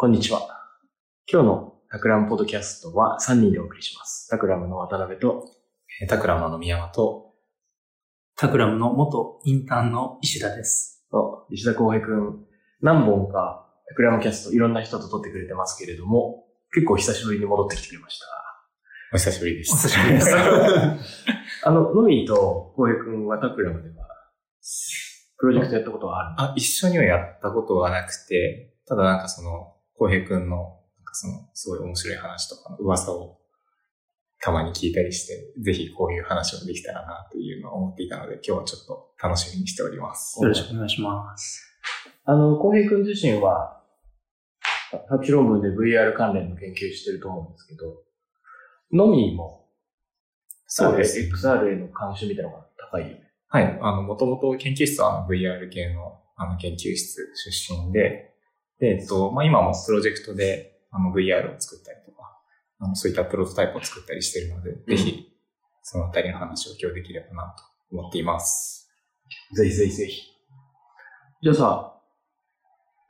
こんにちは。今日のタクラムポッドキャストは3人でお送りします。タクラムの渡辺と、えータクラムの宮山と、タクラムの元インターンの石田です。と石田浩平くん、何本かタクラムキャストいろんな人と撮ってくれてますけれども、結構久しぶりに戻ってきてくれました。お久しぶりです。お久しぶりです。あの、ノミーと浩平くんはタクラムでは、プロジェクトやったことはあるあ、一緒にはやったことはなくて、ただなんかその、浩平くんの、なんかその、すごい面白い話とかの噂をたまに聞いたりして、ぜひこういう話をできたらなというのを思っていたので、今日はちょっと楽しみにしております。よろしくお願いします。あの、浩平くん自身は、博士論文で VR 関連の研究してると思うんですけど、ノミーも、そうです。XR への関心みたいなのが高いよね。はい。あの、もともと研究室は VR 系のあの研究室出身で、で、えっと、まあ、今もプロジェクトであの VR を作ったりとか、あのそういったプロトタイプを作ったりしているので、ぜひ、そのあたりの話を今日できればなと思っています。ぜひぜひぜひ。じゃあさ、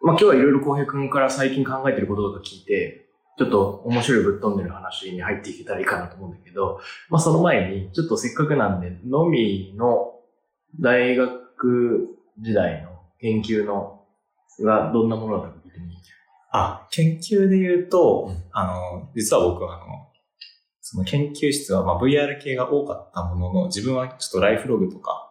まあ、今日はいろいろ浩平くんから最近考えてることとか聞いて、ちょっと面白いぶっ飛んでる話に入っていけたらいいかなと思うんだけど、まあ、その前に、ちょっとせっかくなんで、のみの大学時代の研究のがどんなものだったかあ、研究で言うと、うん。あの、実は僕はあの、その研究室はまあ VR 系が多かったものの、自分はちょっとライフログとか、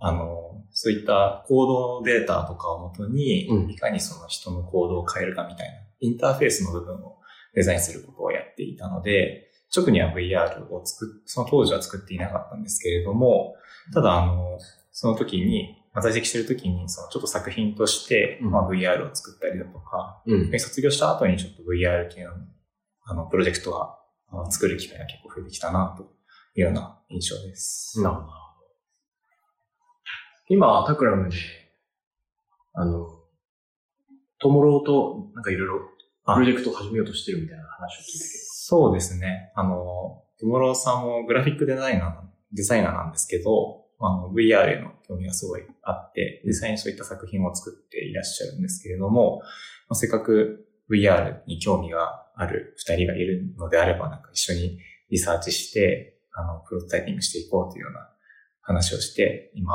あの、そういった行動データとかをもとに、うん。いかにその人の行動を変えるかみたいな、インターフェースの部分をデザインすることをやっていたので、直には VR を作っ、その当時は作っていなかったんですけれども、ただあの、その時に、まあ在籍してる時に、そのちょっと作品として、うんまあ VR を作ったりだとか、うんで卒業した後にちょっと VR 系のあのプロジェクトが作る機会が結構増えてきたなというような印象です。なるほど。今、タクラムで、あの、トモローとなんかいろいろプロジェクトを始めようとしてるみたいな話を聞いたけそうですね。あの、トモローさんもグラフィックデザイナー、デザイナーなんですけど、あの VR への興味がすごいあって、実際にそういった作品を作っていらっしゃるんですけれども、まあ、せっかく VR に興味がある二人がいるのであれば、なんか一緒にリサーチして、あの、プロトタイピングしていこうというような話をして、今、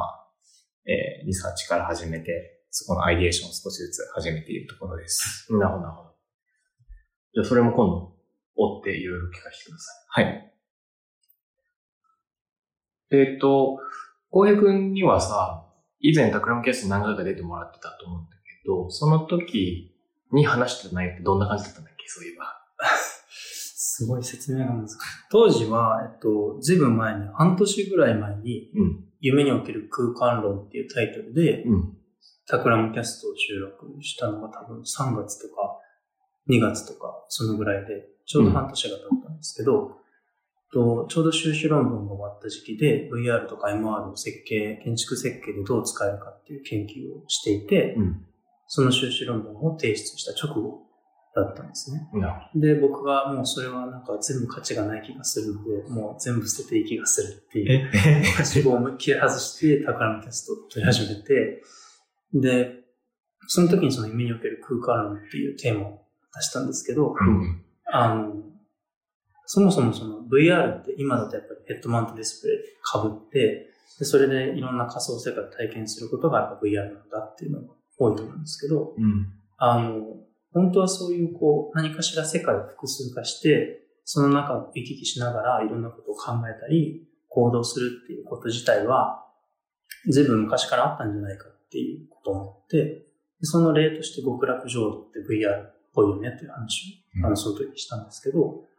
えーリサーチから始めて、そこのアイデエーションを少しずつ始めているところです。ど。なるほど、なるほど。じゃあ、それも今度、追っていろいろ聞かせてくださはい。い。えっ、と、浩平くんにはさ、以前タクラムキャスト何回か出てもらってたと思うんだけど、その時に話してた内容ってどんな感じだったんだっけ？そういえば。すごい説明が難しい。当時は、えっと、ずいぶん前に、半年ぐらい前に、うん。夢における空間論っていうタイトルで、うん。タクラムキャストを収録したのが多分3月とか2月とかそのぐらいで、ちょうど半年が経ったんですけど、とちょうど修士論文が終わった時期で VR とか MR を設計、建築設計でどう使えるかっていう研究をしていて、うん。その修士論文を提出した直後だったんですね。で、僕がもうそれはなんか全部価値がない気がするので、もう全部捨てていい気がするっていうえはしごを思いっきり外して、タクラムキャストを撮り始めて、で、その時にその夢における空間論っていうテーマを出したんですけど、うん。あの、そもそもその VR って今だとやっぱりヘッドマウントディスプレイ被って、でそれでいろんな仮想世界を体験することがやっぱ VR なんだっていうのが多いと思うんですけど、うん。あの、本当はそういうこう、何かしら世界を複数化して、その中を行き来しながらいろんなことを考えたり、行動するっていうこと自体は、随分昔からあったんじゃないかっていうことを思って、でその例として極楽浄土って VR っぽいよねっていう話を、あの、その時にしたんですけど、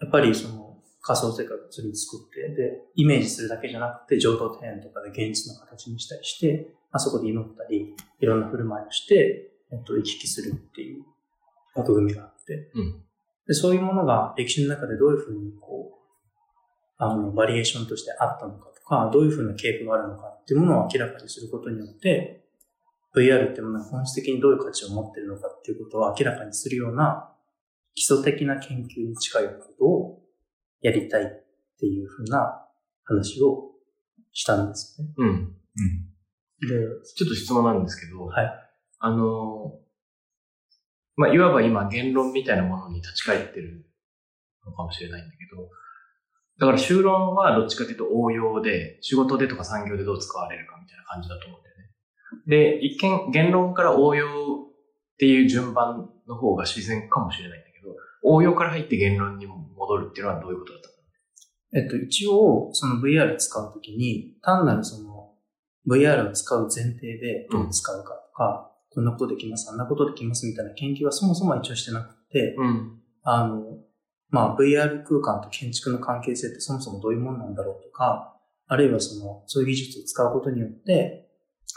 やっぱりその仮想世界をそれに作って、で、イメージするだけじゃなくて、浄土庭園とかで現実の形にしたりして、あそこで祈ったり、いろんな振る舞いをして、えっと、行き来するっていう枠組みがあって、うん。でそういうものが歴史の中でどういうふうにこう、あの、バリエーションとしてあったのかとか、どういうふうな傾向があるのかっていうものを明らかにすることによって、VR ってものが本質的にどういう価値を持っているのかっていうことを明らかにするような基礎的な研究に近いことをやりたいっていうふうな話をしたんですね。うん。うん。で、ちょっと質問なんですけど、はい。あの、まあ、いわば今言論みたいなものに立ち返ってるのかもしれないんだけど、だから修論はどっちかというと応用で、仕事でとか産業でどう使われるかみたいな感じだと思うんだよね。で、一見言論から応用っていう順番の方が自然かもしれない応用から入って言論に戻るっていうのはどういうことだったえっと、一応、その VR 使うときに、単なるその VR を使う前提でどう使うかとか、こんなことできます、あんなことできますみたいな研究はそもそも一応してなくて、うん。あの、まあ、VR 空間と建築の関係性ってそもそもどういうものなんだろうとか、あるいはその、そういう技術を使うことによって、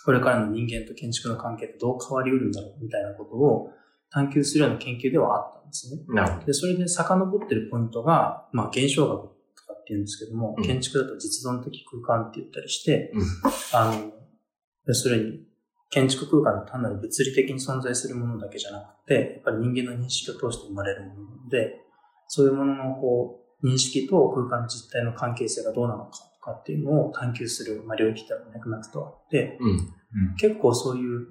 これからの人間と建築の関係ってどう変わりうるんだろうみたいなことを探求するような研究ではあったんですね。なるほど。で、それで遡ってるポイントが、まあ、現象学とかって言うんですけども、うん建築だと実存的空間って言ったりして、うんあの、要するに、建築空間の単なる物理的に存在するものだけじゃなくて、やっぱり人間の認識を通して生まれるものなので、そういうもののこう、認識と空間の実態の関係性がどうなのかとかっていうのを探求する、まあ、領域では脈々とあって、うん。結構そういう、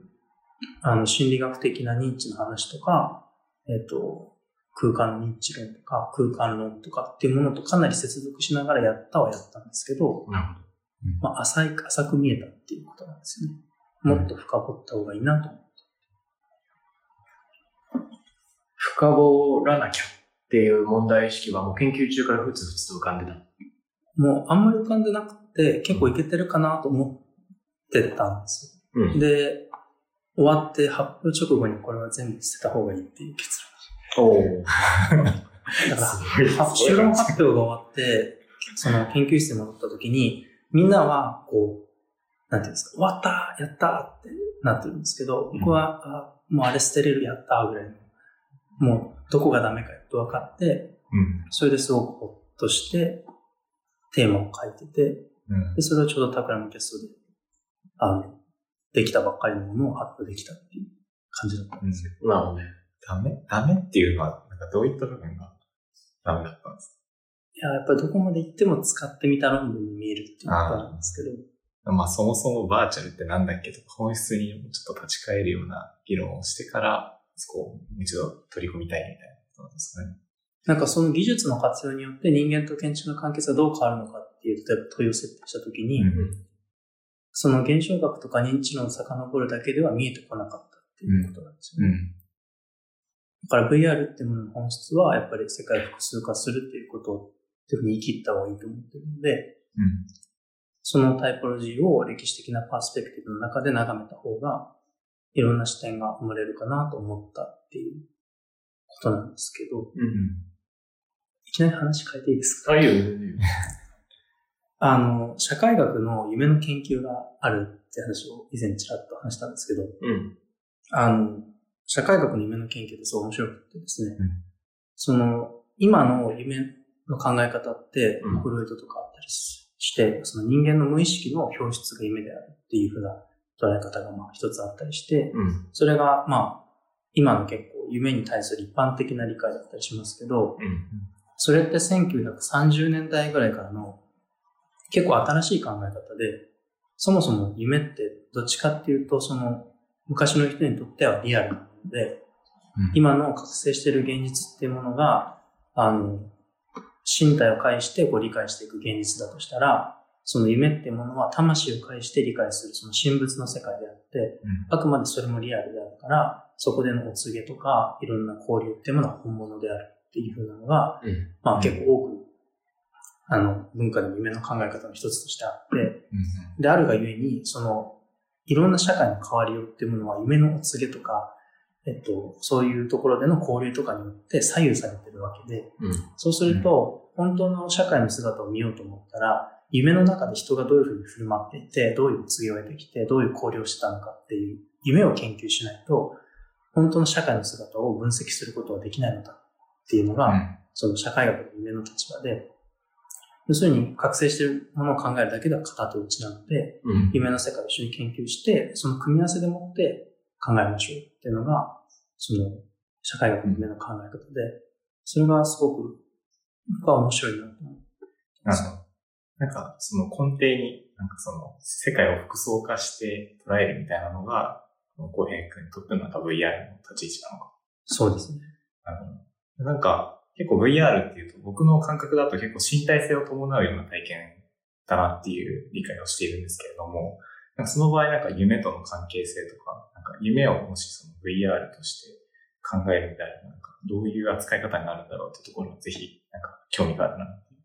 あの、心理学的な認知の話とか、えっ、と、空間の認知論とか、空間論とかっていうものとかなり接続しながらやったはやったんですけど、なるほど。まあ、浅い、浅く見えたっていうことなんですよね。もっと深掘った方がいいなと思って。深掘らなきゃっていう問題意識はもう研究中からふつふつと浮かんでた。もうあんまり浮かんでなくて、結構いけてるかなと思ってたんですうよ。。で、終わって発表直後にこれは全部捨てた方がいいっていう結論。だから、発修論発表が終わって、その研究室に戻った時に、みんなは、こう、なんていうんですか、終わったやったってなってるんですけど、僕は、あもうあれ捨てれるやったぐらいの、もうどこがダメかやっと分かって、うん。それですごくほっとして、テーマを書いてて、うん。で、それをちょうどタクラムキャストで、あの、できたばっかりのものを発表できたっていう感じだったんですよ。なるほどね。ダメ？ダメっていうのは、なんかどういった部分がダメだったんですいや、やっぱりどこまで行っても使ってみた論文に見えるっていうことなんですけど、かまあそもそもバーチャルってなんだっけとか、本質にちょっと立ち返るような議論をしてから、そこを一度取り込みたいみたいなことなんですかね。なんかその技術の活用によって人間と建築の関係性がどう変わるのかっていう、例えば問いを設定したときに、うんその現象学とか認知論を遡るだけでは見えてこなかったっていうことなんですよね。うん。だから VR っていうものの本質はやっぱり世界を複数化するっていうことをっていうふうに言い切った方がいいと思ってるので、うん。そのタイポロジーを歴史的なパースペクティブの中で眺めた方が、いろんな視点が生まれるかなと思ったっていうことなんですけど、うん。いきなり話変えていいですか？あ、いいよ、いいよ。あの、社会学の夢の研究があるって話を以前ちらっと話したんですけど、うん。あの、社会学の夢の研究ってすごい面白くてですね、うんその、今の夢の考え方って、うんフロイトとかあったりして、その人間の無意識の表出が夢であるっていうふうな捉え方がまあ一つあったりして、うん。それがまあ、今の結構夢に対する一般的な理解だったりしますけど、うん。それって1930年代ぐらいからの結構新しい考え方で、そもそも夢ってどっちかっていうと、その昔の人にとってはリアルなので、今の覚醒している現実っていうものが、あの、身体を介してこう理解していく現実だとしたら、その夢っていうものは魂を介して理解するその神仏の世界であって、あくまでそれもリアルであるから、そこでのお告げとか、いろんな交流っていうものは本物であるっていうふうなのが、うん。まあうん結構多く、あの、文化でも夢の考え方の一つとしてあって、うん。であるがゆえに、その、いろんな社会の変わりようっていうものは夢のお告げとか、えっと、そういうところでの交流とかによって左右されてるわけで、うん。そうすると、本当の社会の姿を見ようと思ったら、夢の中で人がどういうふうに振る舞っていて、どういう告げを得てきて、どういう交流をしてたのかっていう夢を研究しないと、本当の社会の姿を分析することはできないのだっていうのが、その社会学の夢の立場で、要するに覚醒しているものを考えるだけでは片手打ちなので、うん。夢の世界を一緒に研究して、その組み合わせでもって考えましょうっていうのが、その社会学の夢の考え方で、それがすごく僕は面白いなと思う。なんか、なんかその根底に、なんかその世界を複層化して捉えるみたいなのが、この浩平君にとってのなんか VR の立ち位置なのか。そうですね。あの、なんか、結構 VR っていうと、僕の感覚だと結構身体性を伴うような体験だなっていう理解をしているんですけれども、なんかその場合なんか夢との関係性とか、なんか夢をもしその VR として考えるみたいな、なんかどういう扱い方になるんだろうってところにぜひ、なんか興味があるなっていう。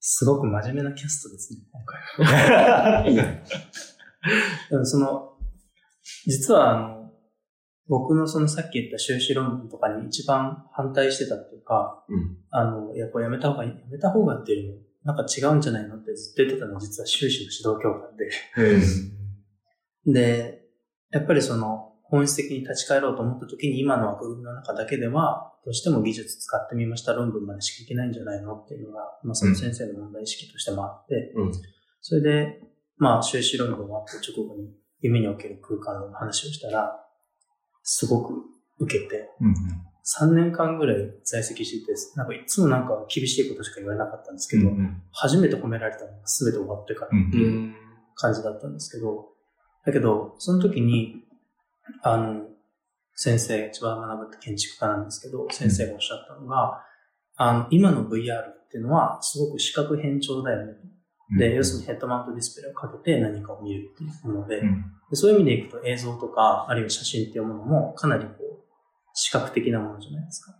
すごく真面目なキャストですね、今回は。でもその、実はあの、僕のそのさっき言った修士論文とかに一番反対してたっていうか、うん。あの、いや、これやめた方がいい、やめた方がっていうの、なんか違うんじゃないのってずっと言ってたのは実は修士の指導教官で。で、やっぱりその、本質的に立ち返ろうと思った時に今の枠組みの中だけでは、どうしても技術使ってみました論文までしかいけないんじゃないのっていうのが、まあその先生の問題意識としてもあって、うん。それで、まあ修士論文終わった直後に夢における空間の話をしたら、すごく受けて、うん3年間ぐらい在籍してて、なんかいつもなんか厳しいことしか言われなかったんですけど、うん初めて褒められたのが全て終わってからうんっていう感じだったんですけど、だけど、その時に、あの、先生、千葉学って建築家なんですけど、先生がおっしゃったのが、あの、今の VR っていうのはすごく視覚変調だよね。で、要するにヘッドマウントディスプレイをかけて何かを見るっていうもので、うん。でそういう意味でいくと映像とか、あるいは写真っていうものもかなりこう、視覚的なものじゃないですか。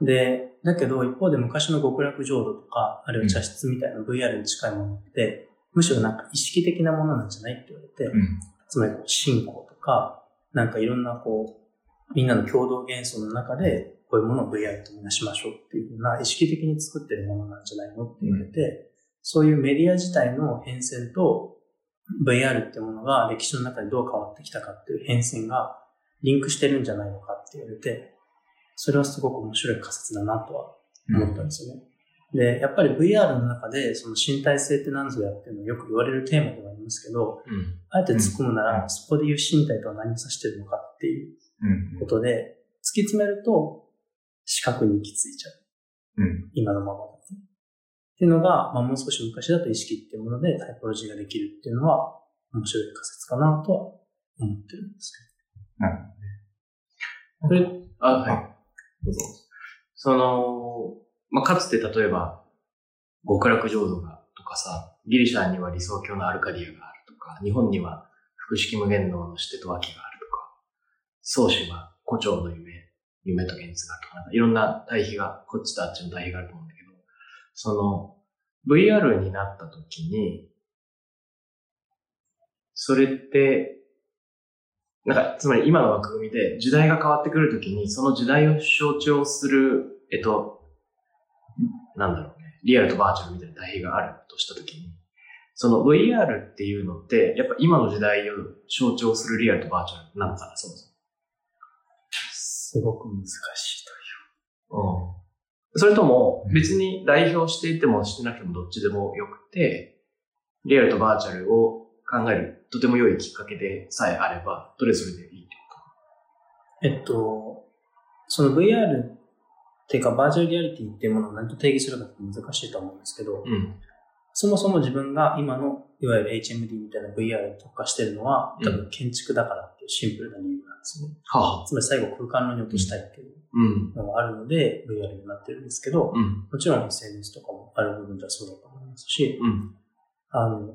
うん。で、だけど一方で昔の極楽浄土とか、あるいは茶室みたいな VR に近いものって、むしろなんか意識的なものなんじゃないって言われて、うん。つまりこう信仰とか、なんかいろんなこう、みんなの共同幻想の中で、こういうものを VR とみなしましょうっていうふうな意識的に作ってるものなんじゃないのって言われて、そういうメディア自体の変遷と VR ってものが歴史の中でどう変わってきたかっていう変遷がリンクしてるんじゃないのかって言われて、それはすごく面白い仮説だなとは思ったんですよね。で、やっぱり VR の中でその身体性って何ぞやっていうのはよく言われるテーマではありますけど、うん。あえて突っ込むなら、うんそこで言う身体とは何を指してるのかっていううんことで、突き詰めると視覚に行き着いちゃう。うん今のまま。っていうのが、まあ、もう少し昔だと意識っていうものでタイポロジーができるっていうのは面白い仮説かなとは思ってるんですなるこれ、あ、はい。どうぞ。その、まあ、かつて例えば、極楽浄土がとかさ、ギリシャには理想郷のアルカディアがあるとか、日本には複式無限能のシテトワキがあるとか、宗主は古鳥の夢、夢と現実があるとかいろんな対比が、こっちとあっちの対比があると思うんだけど、その、VR になった時に、それって、なんか、つまり今の枠組みで時代が変わってくるときに、その時代を象徴する、えっと、なんだろうね、リアルとバーチャルみたいな対比があるとしたときに、その VR っていうのって、やっぱ今の時代を象徴するリアルとバーチャルなのかな、そもそもすごく難しい。それともうん、別に代表していてもしてなくてもどっちでもよくて、リアルとバーチャルを考えるとても良いきっかけでさえあれば、どれそれでいいってこいう。えっと、その VR っていうかバーチャルリアリティっていうものを何と定義するかって難しいと思うんですけど、とうん。そもそも自分が今のいわゆる HMD みたいな VR に特化してるのは、多分建築だからっていうシンプルな理由なんですよね。はあ。つまり最後空間論に落としたいっていううん。のがあるので VR になってるんですけど、うん。もちろん SNS とかもある部分ではそうだと思いますし、うん。あの、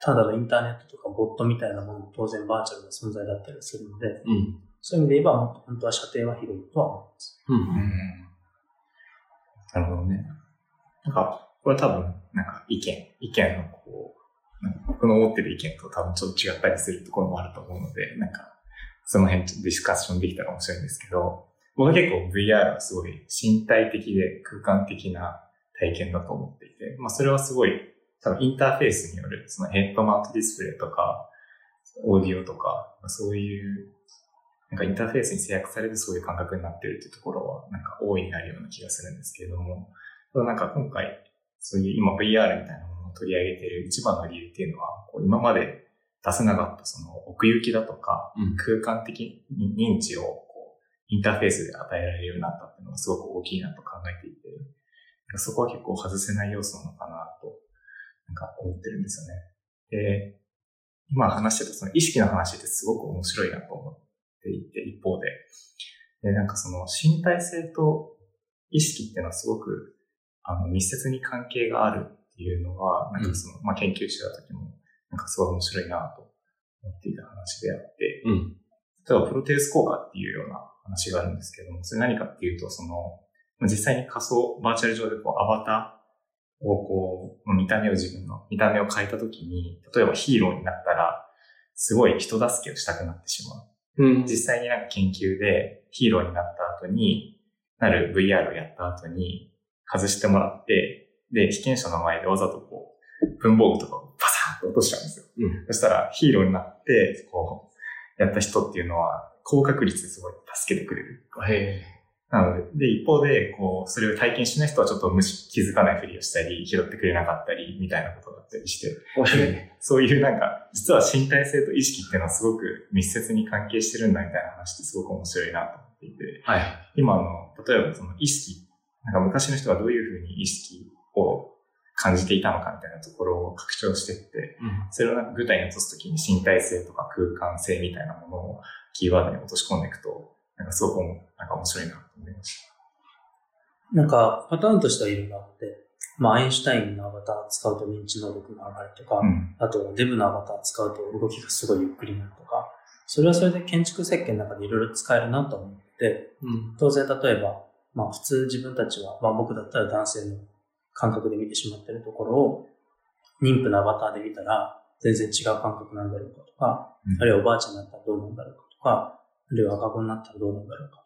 ただのインターネットとかボットみたいなものも当然バーチャルな存在だったりするので、うん。そういう意味で言えばもっと本当は射程は広いとは思います。う。うんんなるほどね。なんか、これ多分、なんか意見、意見のこう、なんか僕の思ってる意見と多分ちょっと違ったりするところもあると思うので、なんか、その辺ちょっとディスカッションできたら面白いんですけど、僕は結構 VR はすごい身体的で空間的な体験だと思っていて、まあそれはすごい多分インターフェースによるそのヘッドマウントディスプレイとか、オーディオとか、そういうなんかインターフェースに制約されるそういう感覚になってるっていうところは、なんか大いにあるような気がするんですけれども、ただなんか今回、そういう今 VR みたいなものを取り上げている一番の理由っていうのは、こう今まで出せなかったその奥行きだとか、うん。空間的に認知をインターフェースで与えられるようになったっていうのがすごく大きいなと考えていて、そこは結構外せない要素なのかなと、なんか思ってるんですよね。で、今話してたその意識の話ってすごく面白いなと思っていて、一方で。で、なんかその身体性と意識っていうのはすごく、あの、密接に関係があるっていうのは、なんかその、まあ、研究してた時も、なんかすごい面白いなと思っていた話であって、うん。例えばプロテウス効果っていうような話があるんですけども、それ何かっていうと、その、まあ実際に仮想、バーチャル上でこう、アバターをこう、見た目を自分の、見た目を変えたときに、例えばヒーローになったら、すごい人助けをしたくなってしまう。うん実際になんか研究でヒーローになった後に、なる VR をやった後に外してもらって、で、被験者の前でわざとこう、文房具とかをバサーンと落としちゃうんですよ。うんそしたらヒーローになって、こう、やった人っていうのは、高確率ですごい助けてくれる。へなので、で、一方で、こう、それを体験しない人はちょっと気づかないふりをしたり、拾ってくれなかったり、みたいなことだったりして。そういうなんか、実は身体性と意識っていうのはすごく密接に関係してるんだみたいな話ってすごく面白いなと思っていて、はい。今の、例えばその意識、なんか昔の人がどういうふうに意識を感じていたのかみたいなところを拡張していって、うん。それを具体に落とすときに身体性とか空間性みたいなものをキーワードに落とし込んでいくと、なんかすごくなんか面白いなと思いました。なんか、パターンとしてはいろいろあって、まあ、アインシュタインのアバター使うと認知能力が上がるとか、うん。あと、デブのアバター使うと動きがすごいゆっくりになるとか、それはそれで建築設計の中でいろいろ使えるなと思って、うん。当然例えば、まあ普通自分たちは、まあ僕だったら男性の感覚で見てしまっているところを、妊婦のアバターで見たら全然違う感覚なんだろうかとか、あるいはおばあちゃんになったらどうなんだろうかとか、あるいは赤子になったらどうなんだろうかとか、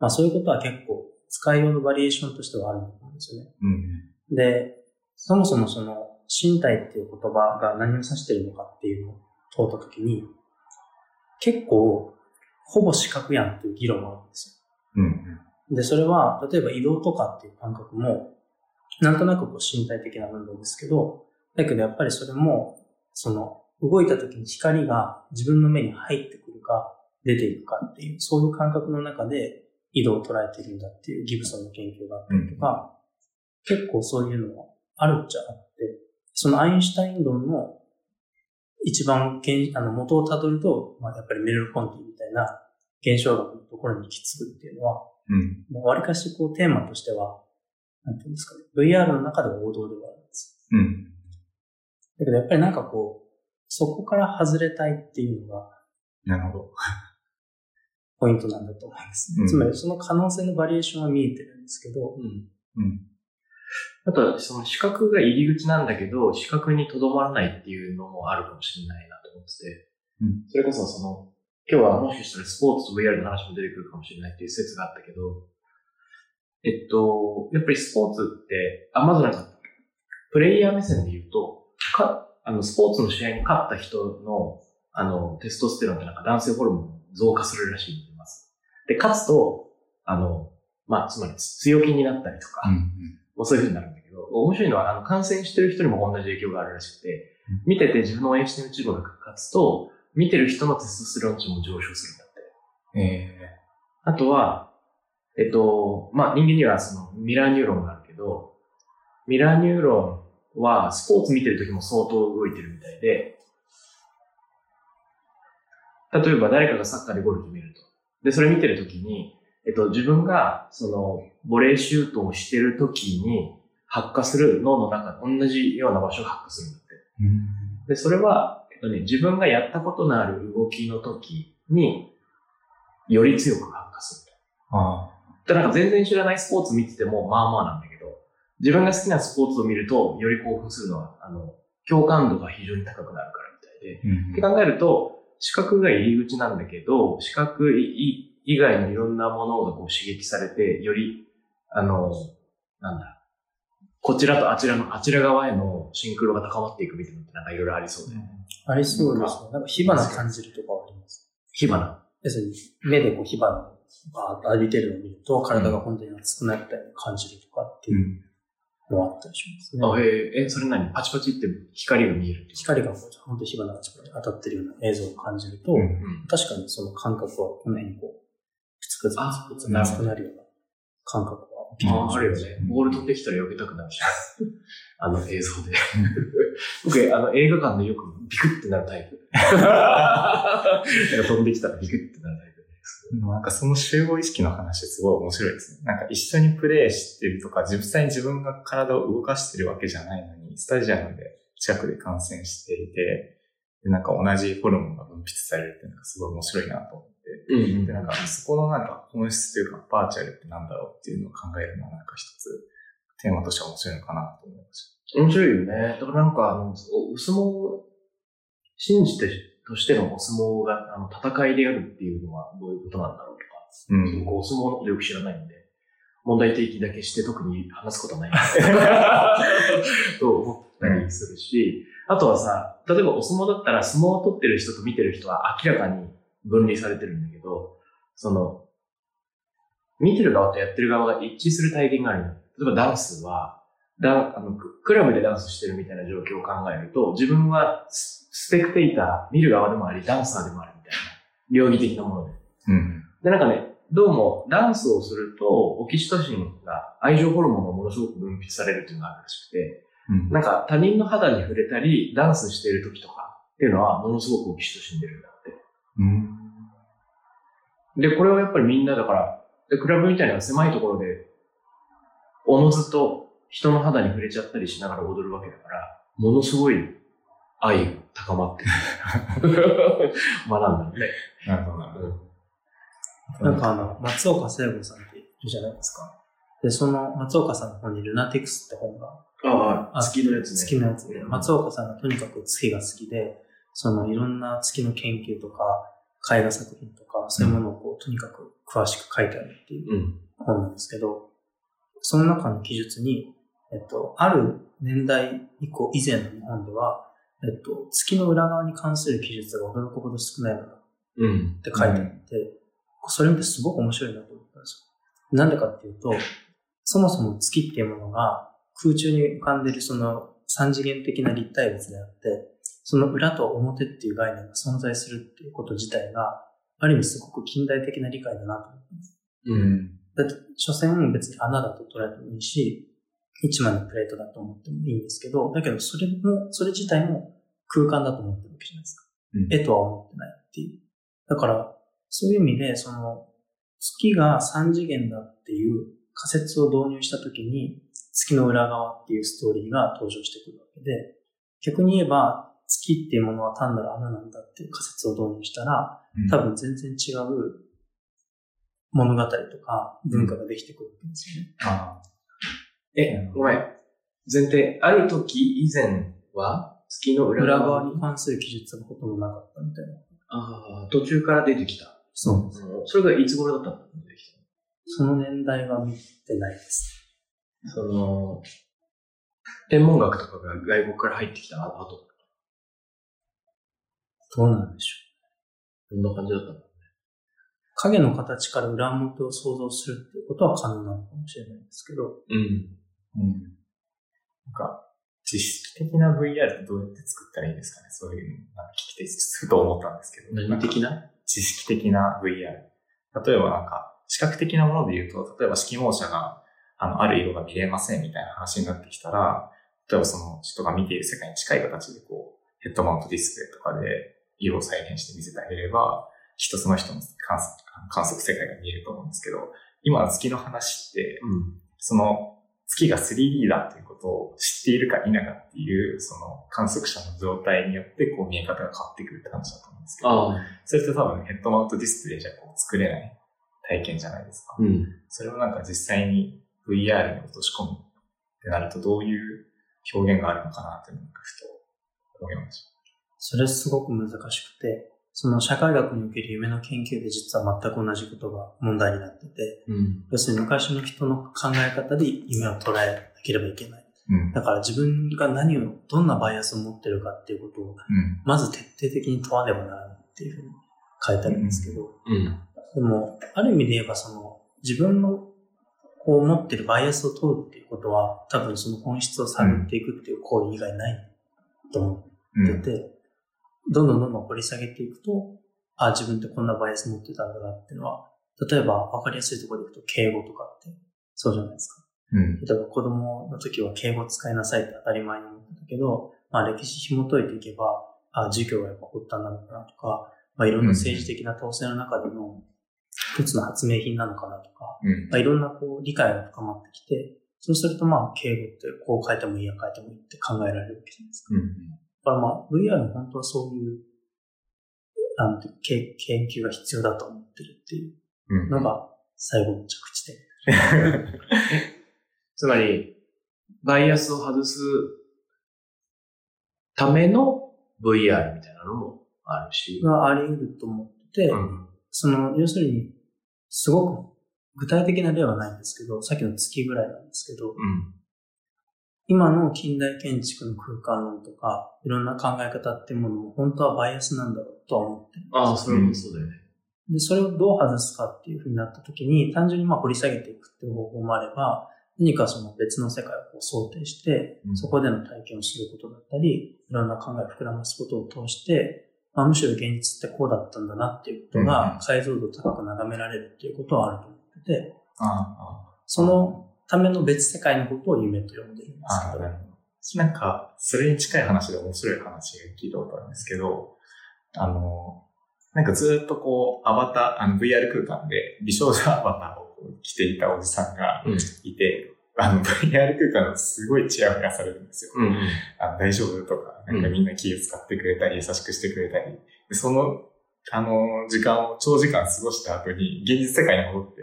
まあそういうことは結構使いようのバリエーションとしてはあると思うんですよね。うん。で、そもそもその身体っていう言葉が何を指しているのかっていうのを問うたときに、結構ほぼ視覚やんっていう議論があるんですよ。うん。で、それは、例えば移動とかっていう感覚も、なんとなくこう身体的な運動ですけど、だけどやっぱりそれも、その、動いた時に光が自分の目に入ってくるか、出ていくかっていう、そういう感覚の中で移動を捉えているんだっていうギブソンの研究があったりとか、結構そういうのはあるっちゃあって、そのアインシュタイン論の一番原あの元をたどると、まあ、やっぱりメルロコンティみたいな現象学のところに行き着くっていうのは、うん。もう割かしこうテーマとしては、なんていうんですかね、VR の中では王道ではあるんです。うん。だけどやっぱりなんかこう、そこから外れたいっていうのがなるほど。ポイントなんだと思います。うんつまりその可能性のバリエーションは見えてるんですけど、うん。うん。あとは、その視覚が入り口なんだけど、視覚にとどまらないっていうのもあるかもしれないなと思ってて、うんそれこそその、今日はもしかしたらスポーツと VR の話も出てくるかもしれないっていう説があったけど、えっと、やっぱりスポーツって、あ、まずなんか、プレイヤー目線で言うと、か、あの、スポーツの試合に勝った人の、あの、テストステロンってなんか男性ホルモン増加するらしい。で、勝つと、あの、まあ、つまり強気になったりとか、うん。もうそういう風になるんだけど、面白いのは、あの、感染してる人にも同じ影響があるらしくて、見てて自分の応援してるチームが勝つと、見てる人のテストステロン値も上昇するんだって。えあとは、えっと、まあ、人間にはそのミラーニューロンがあるけど、ミラーニューロンはスポーツ見てる時も相当動いてるみたいで、例えば誰かがサッカーでゴール決めると。で、それ見てる時に、えっと、自分がそのボレーシュートをしてる時に発火する脳の中、同じような場所が発火するんだって。ー。うん。で、それは、えっとね、自分がやったことのある動きの時に、より強く発火すると。あでなんか全然知らないスポーツ見てても、まあまあなんだけど、自分が好きなスポーツを見ると、より興奮するのは、あの、共感度が非常に高くなるからみたいで。あ。うんって考えると、視覚が入り口なんだけど、視覚以以外のいろんなものがこう刺激されて、より、あの、なんだ、こちらとあちらの、あちら側へのシンクロが高まっていくみたいなのってなんかいろいろありそうで。ありそうですね。なんか火花感じるとかはあります。火花？要するに、目でこう火花をバーッと浴びてるのを見ると、体が本当に熱くなったように感じるとかってう。いうんのはあったりしますね。あ、へえ、え、それ何？パチパチって光が見える光がこう、本当に火花がちょっと当たってるような映像を感じると、うんうん。確かにその感覚はこの辺にこう、プツプツプツプツあ熱くなるような感覚は起きてああるよね。うんボール飛んできたら避けたくなるし。あの映像で。僕、あの映画館でよくビクってなるタイプ。なんか飛んできたらビクってなるタイプで。なんかその集合意識の話すごい面白いですね。なんか一緒にプレイしてるとか、実際に自分が体を動かしてるわけじゃないのに、スタジアムで近くで観戦していて、でなんか同じホルモンが分泌されるっていうのがすごい面白いなと思って。うんで、なんかそこのなんか本質というか、バーチャルってなんだろうっていうのを考えるのはなんか一つテーマとしては面白いのかなと思いました。面白いよね。だからなんか、あの、相撲、信じてとしてのお相撲が、あの、戦いであるっていうのはどういうことなんだろうとか、うん。僕お相撲のことよく知らないんで、問題提起だけして特に話すことはないと 思ったりするし、あとはさ、例えばお相撲だったら相撲を取ってる人と見てる人は明らかに分離されてるんだけど、その、見てる側とやってる側が一致する体験があるよ。例えばダンスは、ダあのククラブでダンスしてるみたいな状況を考えると、自分はススペクテーター、見る側でもあり、ダンサーでもあるみたいな、両義的なもので。うん。で、なんかね、どうもダンスをすると、オキシトシンが、愛情ホルモンがものすごく分泌されるっていうのがあるらしくて、うん。なんか他人の肌に触れたり、ダンスしている時とかっていうのは、ものすごくオキシトシン出るんだって。うん。で、これはやっぱりみんなだから、でクラブみたいな狭いところで、おのずと人の肌に触れちゃったりしながら踊るわけだから、ものすごい愛が高まって。学んだのね。なるほど、なるほど。なんかあの、松岡聖子さんっているじゃないですか。で、その松岡さんの本にルナティクスって本が、ああ、あ月のやつね。月のやつで、うん松岡さんがとにかく月が好きで、そのいろんな月の研究とか、絵画作品とか、そういうものをこう、とにかく詳しく書いてあるっていううん。本なんですけど、その中の記述に、えっと、ある年代以降以前の日本では、えっと、月の裏側に関する記述が驚くほど少ないのだうん。って書いてあって、それ見てすごく面白いなと思ったんですよ。なんでかっていうと、そもそも月っていうものが空中に浮かんでるその三次元的な立体物であって、その裏と表っていう概念が存在するっていうこと自体が、ある意味すごく近代的な理解だなと思ってます。うん。だって、所詮別に穴だと捉えてもいいし、一枚のプレートだと思ってもいいんですけど、だけどそれも、それ自体も空間だと思ってるわけじゃないですか。うん絵とは思ってないっていう。だから、そういう意味で、その、月が三次元だっていう仮説を導入したときに、月の裏側っていうストーリーが登場してくるわけで、逆に言えば、月っていうものは単なる穴なんだっていう仮説を導入したら、多分全然違う物語とか文化ができてくるわけですよね。あえ、ごめん。前提、ある時以前は月の裏裏側側に関する記述がほとんどなかったみたいな。ああ、途中から出てきた。そう。うんそれがいつ頃だったの出てきその年代は見てないです。たその、天文学とかが外国から入ってきた後、どうなんでしょう。どんな感じだったの？影の形から裏表を想像するっていうことは可能なのかもしれないですけど、うん。うん。なんか、知識的な VR ってどうやって作ったらいいんですかね？そういうの、なんか聞きてすると思ったんですけど。何的な？知識的な VR。例えばなんか、視覚的なもので言うと、例えば色盲者が、あの、ある色が見れませんみたいな話になってきたら、例えばその人が見ている世界に近い形でこう、ヘッドマウントディスプレイとかで色を再現して見せてあげれば、きっとその人の観測観測世界が見えると思うんですけど、今の月の話って、うん。その月が 3D だっていうことを知っているか否かっていう、その観測者の状態によってこう見え方が変わってくるって話だと思うんですけど。それって多分ヘッドマウントディスプレイじゃこう作れない体験じゃないですか。うん。それをなんか実際に VR に落とし込むってなるとどういう表現があるのかなっていうのをふと思いましそれすごく難しくて、その社会学における夢の研究で実は全く同じことが問題になってて、うん。要するに昔の人の考え方で夢を捉えなければいけない。た。うん。だから自分が何を、どんなバイアスを持ってるかっていうことを、うん。まず徹底的に問わねばならないっていうふうに書いてあるんですけど、うん。でも、ある意味で言えば、その、自分の、こう持ってるバイアスを問うっていうことは、多分その本質を探っていくっていう行為以外ないと思うん。ってて、どんどんどんどん掘り下げていくと、あ、自分ってこんなバイアス持ってたんだなっていうのは、例えば分かりやすいところでいくと、敬語とかって、そうじゃないですか。うん。例えば子供の時は敬語使いなさいって当たり前に思ってたけど、まあ歴史紐解いていけば、あ、授業がやっぱ発端なのかなとか、まあいろんな政治的な統制の中での一つの発明品なのかなとか、うんまあ、いろんなこう理解が深まってきて、そうするとまあ敬語ってこう変えてもいいや変えてもいいって考えられるわけじゃないですか。うん。まあ VR の本当はそういう、なんていうけ研究が必要だと思ってるっていううん。のが最後の着地点。つまり、バイアスを外すための VR みたいなのもあるし。があり得ると思ってて、うん。その、要するに、すごく具体的な例はないんですけど、さっきの月ぐらいなんですけど、うん。今の近代建築の空間論とか、いろんな考え方っていうものも本当はバイアスなんだろうとは思ってる。ああ、それもそうだよね。で、それをどう外すかっていうふうになった時に、単純にまあ掘り下げていくっていう方法もあれば、何かその別の世界を想定して、うんそこでの体験をすることだったり、いろんな考えを膨らますことを通して、まあ、むしろ現実ってこうだったんだなっていうことうんが解像度高く眺められるっていうことはあると思ってて、ああ、そのための別世界のことを夢と呼んでるんですけどなる、ほど。なんか、それに近い話で面白い話が聞いたことあるんですけど、あの、なんかずっとこう、アバター、あの VR 空間で美少女アバターを着ていたおじさんがうん。いて、あの VR 空間のすごいチヤホヤされるんですよ。うん。あの大丈夫とか、なんかみんな気を使ってくれたり、優しくしてくれたり、でその、あの、時間を長時間過ごした後に、現実世界に戻って、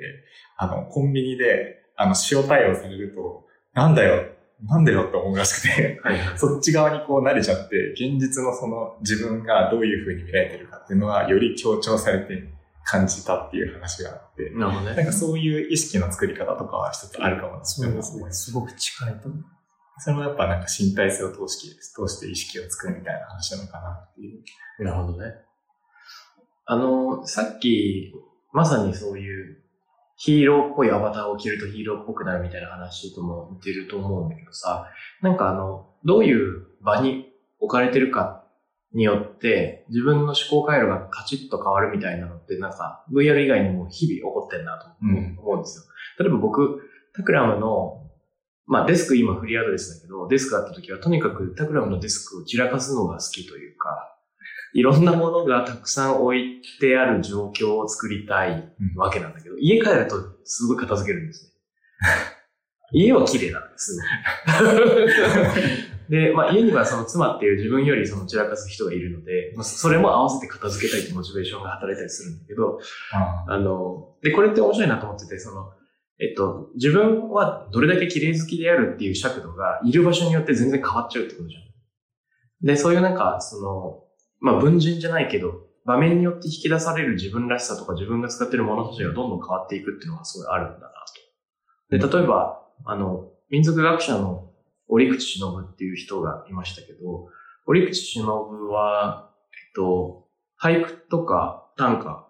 あの、コンビニで、あの、塩対応されると、なんだよ、なんだよって思うらしくて。そっち側にこう慣れちゃって、現実のその自分がどういう風に見られてるかっていうのは、より強調されて感じたっていう話があって、なるほどね。なんかそういう意識の作り方とかは一つあるかもなってそうですね。すすごく近いと思う。それもやっぱなんか身体性を通して、通して意識を作るみたいな話なのかなっていう。なるほどね。あの、さっき、まさにそういうヒーローっぽいアバターを着るとヒーローっぽくなるみたいな話とも似てると思うんだけどさ、なんかあの、どういう場に置かれてるかによって自分の思考回路がカチッと変わるみたいなのってなんか VR 以外にも日々起こってんなと思うんですよ。例えば僕、タクラムのまあデスク今フリーアドレスだけど、デスクあった時はとにかくタクラムのデスクを散らかすのが好きというか、いろんなものがたくさん置いてある状況を作りたいわけなんだけど、家帰るとすごい片付けるんですね。家は綺麗なんです。で、まあ家にはその妻っていう自分よりその散らかす人がいるので、まあ、それも合わせて片付けたいってモチベーションが働いたりするんだけど、ああの、で、これって面白いなと思ってて、その、えっと、自分はどれだけ綺麗好きであるっていう尺度がいる場所によって全然変わっちゃうってことじゃん。で、そういうなんか、その、まあ文人じゃないけど、場面によって引き出される自分らしさとか自分が使ってるものたちがどんどん変わっていくっていうのがすごいあるんだなと。で、例えば、あの、民族学者の折口忍っていう人がいましたけど、折口忍は、えっと、俳句とか短歌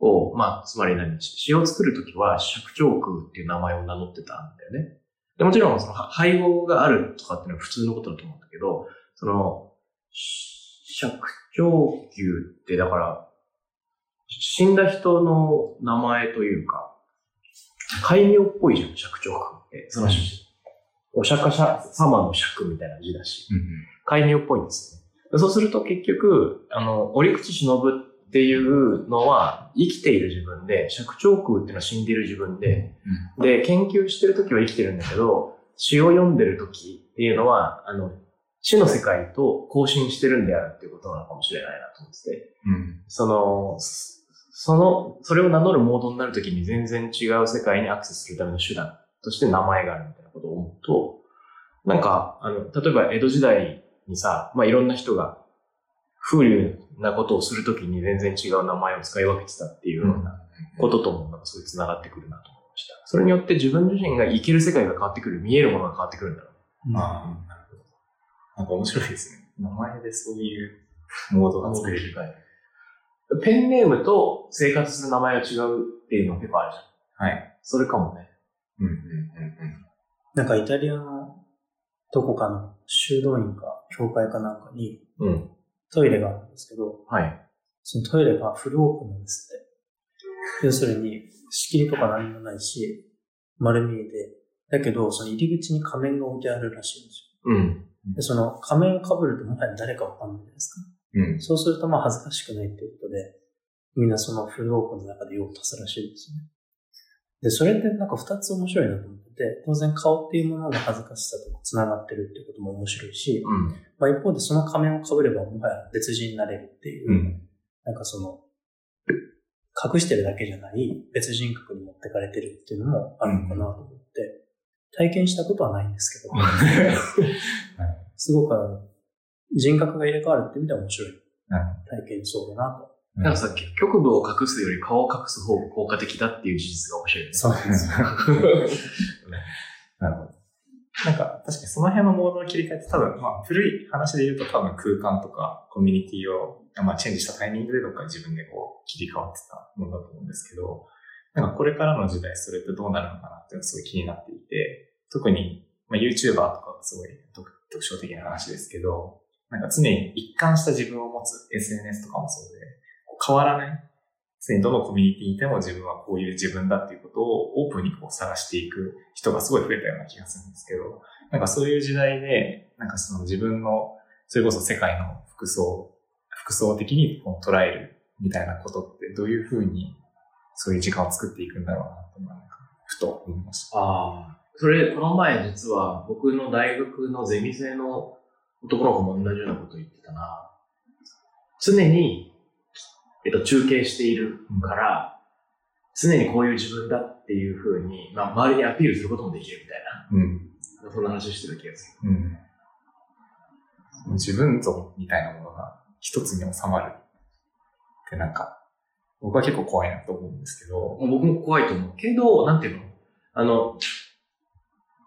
を、まあ、つまり何？詩を作るときは尺長空っていう名前を名乗ってたんだよね。でもちろん、その、は配合があるとかっていうのは普通のことだと思うんだけど、その、し尺長球って、だから、死んだ人の名前というか、戒名っぽいじゃん、尺長空って。その、お釈迦様の尺みたいな字だし。うんっぽいんですよね。そうすると結局、あの、折口忍っていうのは生きている自分で、尺長空っていうのは死んでいる自分で、で、研究してる時は生きてるんだけど、詩を読んでる時っていうのは、あの、死の世界と交信してるんであるっていうことなのかもしれないなと思ってて、うんその、そその、それを名乗るモードになるときに全然違う世界にアクセスするための手段として名前があるみたいなことを思うと、なんか、あの、例えば江戸時代にさ、まあ、いろんな人が風流なことをするときに全然違う名前を使い分けてたっていうようなこととも、なんかすごい繋がってくるなと思いました。それによって自分自身が生きる世界が変わってくる、見えるものが変わってくるんだろうね。ああ、なるほど。なんか面白いですね。名前でそういうモードが作れる。ペンネームと生活する名前が違うっていうの結構あるじゃん。はい。それかもね。うんうんうんなんかイタリアのどこかの修道院か教会かなんかにうん。トイレがあるんですけど、はい。そのトイレがフルオープンなんですって。要するに仕切りとか何もないし、丸見えで、だけどその入り口に仮面が置いてあるらしいんですうん。よ。で、その仮面を被るともはや誰かわかんないじゃないですか。うん。うん。そうするとまあ恥ずかしくないっていうことで、みんなそのフルオープンの中で用を足すらしいんですよね。で、それってなんか二つ面白いなと思ってて、当然顔っていうものの恥ずかしさと繋がってるっていうことも面白いし、うん。まあ一方でその仮面を被ればもはや別人になれるっていう、うん。なんかその、隠してるだけじゃない別人格に持ってかれてるっていうのもあるのかなと思って、体験したことはないんですけど、すごくあの人格が入れ替わるって意味では面白い体験そうだなと。なんかさ、局部を隠すより顔を隠す方が効果的だっていう事実が面白いよね。そうですよ。なるほど。なんか、確かにその辺のモードの切り替えって多分、まあ、古い話で言うと多分空間とかコミュニティを、まあ、チェンジしたタイミングでどっか自分でこう、切り替わってたものだと思うんですけど、なんかこれからの時代それってどうなるのかなっていうのがすごい気になっていて、特に、まあ、YouTuber とかがすごい特特徴的な話ですけど、なんか常に一貫した自分を持つ SNS とかもそうで、変わらない。常にどのコミュニティにいても自分はこういう自分だっていうことをオープンにこう探していく人がすごい増えたような気がするんですけど、なんかそういう時代で、なんかその自分の、それこそ世界の服装、服装的にこう捉えるみたいなことってどういうふうにそういう時間を作っていくんだろうなと、なんかふと思いました。ああ。それ、この前実は僕の大学のゼミ生の男の子も同じようなこと言ってたな。常に、えっと、中継しているから、常にこういう自分だっていうふうに、まあ、周りにアピールすることもできるみたいうん。な。そんな話をしてた気がすうん。自分像みたいなものが一つに収まるってなんか、僕は結構怖いなと思うんですけど、る。僕も怖いと思う。けど、なんていうの？あの、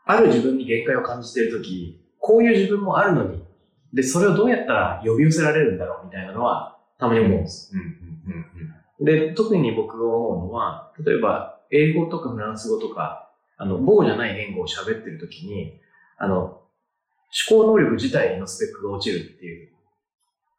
ある自分に限界を感じているとき、こういう自分もあるのに、で、それをどうやったら呼び寄せられるんだろうみたいなのは、たまに思うんです。うん、うん、で、特に僕が思うのは、例えば、英語とかフランス語とか、あの、母語じゃない言語を喋ってるときに、あの、思考能力自体のスペックが落ちるっていう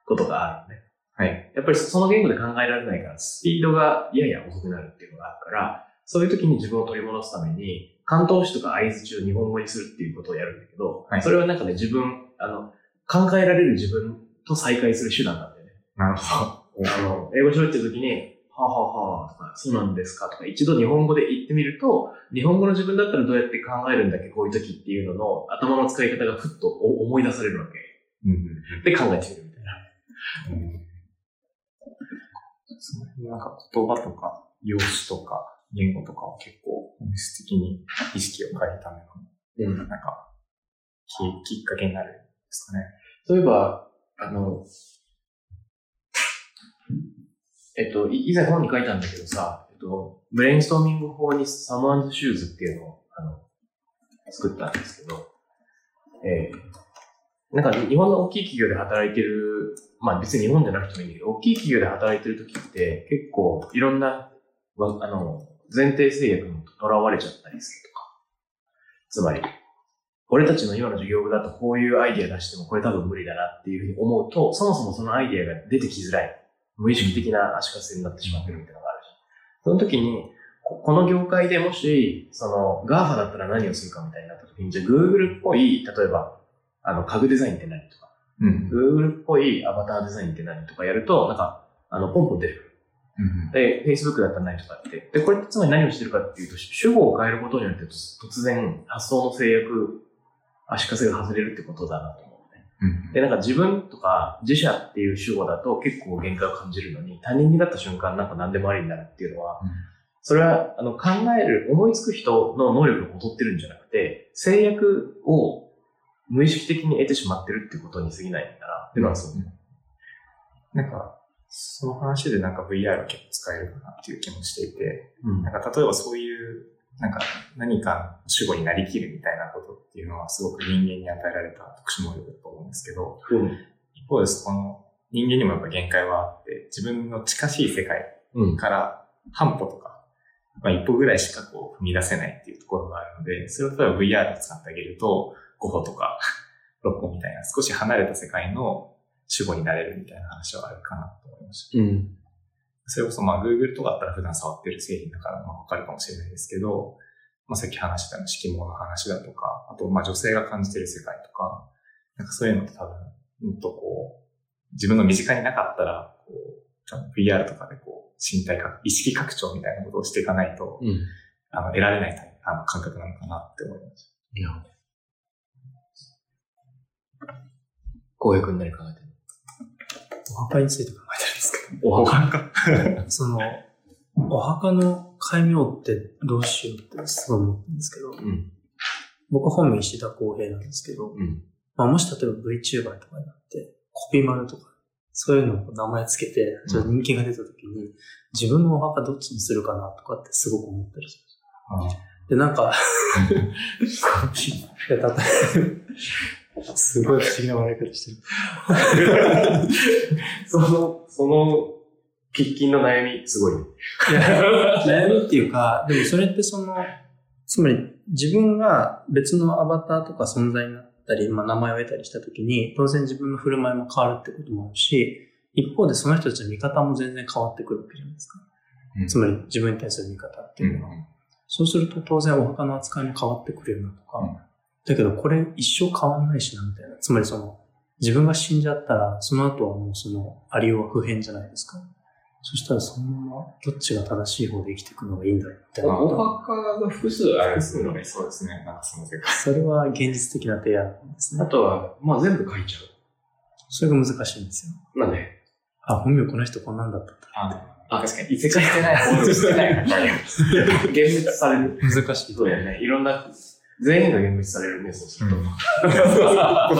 ことがあるのね。はい。やっぱりその言語で考えられないから、スピードがやや遅くなるっていうのがあるから、そういう時に自分を取り戻すために、関東詞とか合図中日本語にするっていうことをやるんだけど、はいそれはなんかね、自分、あの、考えられる自分と再会する手段なんだよね。なるほど。あの、英語喋ってる時に、はあ、はあはあとか、そうなんですかとか、一度日本語で言ってみると、日本語の自分だったらどうやって考えるんだっけ、こういう時っていうのの頭の使い方がふっと思い出されるわけ。うん、うんで、考えてみるみたいな。うんその辺のなんか言葉とか、用紙とか、言語とかは結構本質的に意識を変えるための、うん。なんか、ききっかけになるんですかね。そういえば、あの、えっと、い以前本に書いたんだけどさ、えっと、ブレインストーミング法に someone's shoes っていうのを、あの、作ったんですけど、えーなんか日本の大きい企業で働いてる、まあ別に日本じゃなくてもいいんだけど、大きい企業で働いてる時って結構いろんな、あの、前提制約にとらわれちゃったりするとか。つまり、俺たちの今の授業部だとこういうアイディア出してもこれ多分無理だなっていうふうに思うと、そもそもそのアイディアが出てきづらい。無意識的な足かせになってしまってるみたいなのがあるじゃん。その時に、ここの業界でもし、その GAFA だったら何をするかみたいになった時に、じゃあ Google っぽい、例えば、あの、家具デザインって何とか、うん。Google っぽいアバターデザインって何とかやると、なんか、あの、ポンポン出てくる。うん。で、Facebook だったら何とかって。で、これってつまり何をしてるかっていうと、主語を変えることによって突然発想の制約、足かせが外れるってことだなと思うね。うん。で、なんか自分とか自社っていう主語だと結構限界を感じるのに、他人になった瞬間なんか何でもありになるっていうのは、それはあの考える、思いつく人の能力が劣ってるんじゃなくて、制約を無意識的に得てしまってるってことに過ぎないんだなっていうのはそう。なんか、その話でなんか VR を結構使えるかなっていう気もしていて、うんなんか例えばそういう、なんか何か主語になりきるみたいなことっていうのはすごく人間に与えられた特殊能力だと思うんですけど、うん。一方でそこの人間にもやっぱ限界はあって、自分の近しい世界うん。から半歩とか、まあ一歩ぐらいしかこう踏み出せないっていうところがあるので、それを例えば VR を使ってあげると、5歩とか 6歩みたいな少し離れた世界の主語になれるみたいな話はあるかなと思いました。うん。それこそまあ Google とかだったら普段触ってる製品だからまあわかるかもしれないですけど、まあさっき話したような色毛の話だとか、あとまあ女性が感じてる世界とか、なんかそういうのって多分、もっとこう、自分の身近になかったら、こう、VR とかでこう、身体か、意識拡張みたいなことをしていかないと、うん。あの、得られないあの感覚なのかなって思います。いや。浩平君何考えてるお墓について考えたらいいですかお墓？その、お墓の戒名ってどうしようってすごい思ってるんですけど、うん。僕本名石田公平なんですけど、うん。まあ、もし例えば VTuber とかになって、コピマルとか、そういうのを名前つけて、ちょっと人気が出た時に、自分のお墓どっちにするかなとかってすごく思ったりします。で、なんか、例えばすごい不思議な笑い方してる。その、その、喫緊の悩み、すごいね。いや、悩みっていうか、でもそれってその、つまり自分が別のアバターとか存在になったり、まあ名前を得たりしたときに、当然自分の振る舞いも変わるってこともあるし、一方でその人たちの見方も全然変わってくるわけじゃないですか。うんつまり自分に対する見方っていうのは。そうすると当然お墓の扱いも変わってくるよなとか、うんだけどこれ一生変わんないしなみたいな。つまりその、自分が死んじゃったら、その後はもうその、ありようは不変じゃないですか。そしたらそのまま、どっちが正しい方で生きていくのがいいんだろうみたいな。お墓が複数あるんですよね。そうですね。なんかその世界。それは現実的な提案ですあね。とは、まあ全部書いちゃそれが難しいんですよ。う。なんで？あ、本名この人こんなんだったんだ。あ確かに、異世界してない、報道してないからね。幻滅される。難しい。そうだよね。いろんな、全員が幻滅されるね、そうすると。こ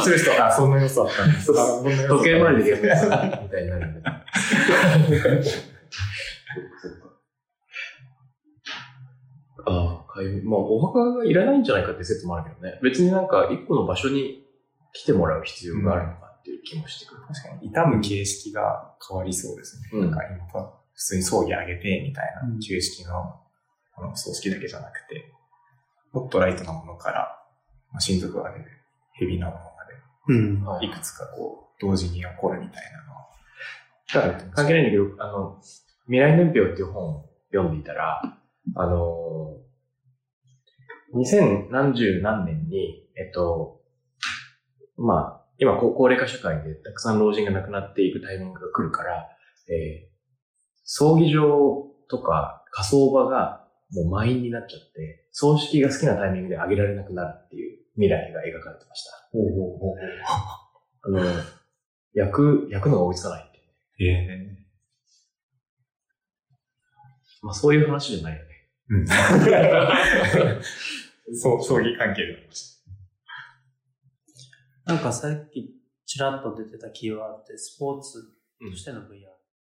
っちの人、あ、そんな要素あったんです。時計回りで幻滅されるみたいになるんで。あ あ、かゆみ。まあ、お墓がいらないんじゃないかって説もあるけどね。別になんか、一個の場所に来てもらう必要があるのかっていう気もしてくる。確かに、痛む形式が変わりそうですね。うんなんか今、普通に葬儀あげて、みたいなうん形式の、あの、葬式だけじゃなくて、もっとライトなものから、まあ、親族をあげる、ヘビーなものまうん。はいで、いくつかこう、同時に起こるみたいなのは、だから関係ないんだけど、あの、未来年表っていう本を読んでいたら、あの、2000何十何年に、えっと、まあ、今高高齢化社会でたくさん老人が亡くなっていくタイミングが来るから、えー葬儀場とか火葬場がもう満員になっちゃって、葬式が好きなタイミングで挙げられなくなるっていう未来が描かれてました。あの、焼く、焼くのが追いつかないっていう。えまあそういう話じゃないよね。うん。そう、葬儀関係でありましなんかさっきちらっと出てたキーワードで、スポーツとしての VR。